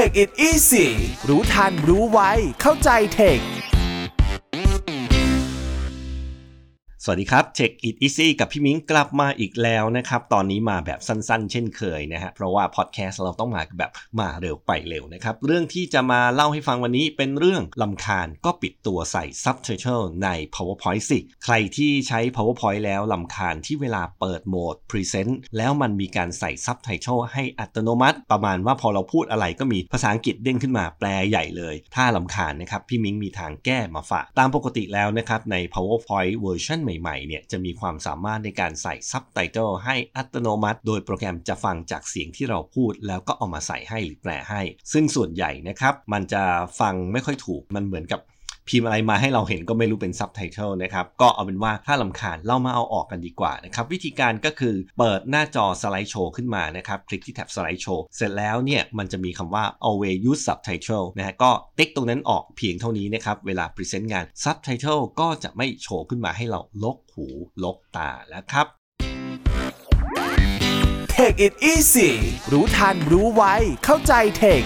Tech It Easy รู้ทันรู้ไว เข้าใจ tech สวัสดีครับ Tech It Easy กับพี่มิ้งกลับมาอีกแล้วนะครับ ตอนนี้มาแบบสั้นๆ เช่นเคยนะฮะ เพราะว่าพอดแคสต์เราต้องมาแบบมาเร็วไปเร็วนะครับ เรื่องที่จะมาเล่าให้ฟังวันนี้เป็นเรื่องรำคาญก็ปิดตัวใส่ Subtitle ใน PowerPoint สิ ใครที่ใช้ PowerPoint แล้วรำคาญที่เวลาเปิดโหมด Present แล้วมันมีการใส่ Subtitle ให้อัตโนมัติ ประมาณว่าพอเราพูดอะไรก็มีภาษาอังกฤษเด้งขึ้นมาแปลใหญ่เลย ถ้ารำคาญนะครับพี่มิ้งมีทางแก้มาฝากตามปกติแล้วนะครับใน PowerPoint เวอร์ชันใหม่ๆเนี่ยจะมีความสามารถในการใส่ซับไตเติลให้อัตโนมัติ โดยโปรแกรมจะฟังจากเสียงที่เราพูด แล้วก็เอามาใส่ให้หรือแปลให้ ซึ่งส่วนใหญ่นะครับมันจะฟังไม่ค่อยถูกมันเหมือนกับ พิมพ์อะไรมาให้เราเห็นก็ไม่รู้เป็นซับไตเติลนะครับ ก็เอาเป็นว่าถ้ารำคาญเรามาเอาออกกันดีกว่านะครับ วิธีการก็คือเปิดหน้าจอ Slide Show ขึ้นมานะครับ คลิกที่แท็บ Slide Show เสร็จแล้วเนี่ยมันจะมีคำว่า always use subtitle นะฮะก็ติ๊กตรงนั้นออกเพียงเท่านี้นะครับ เวลา present งาน subtitle ก็จะไม่โชว์ขึ้นมาให้เรารกหูลกตาแล้วครับ Take it easy รู้ทันรู้ไวเข้าใจเทค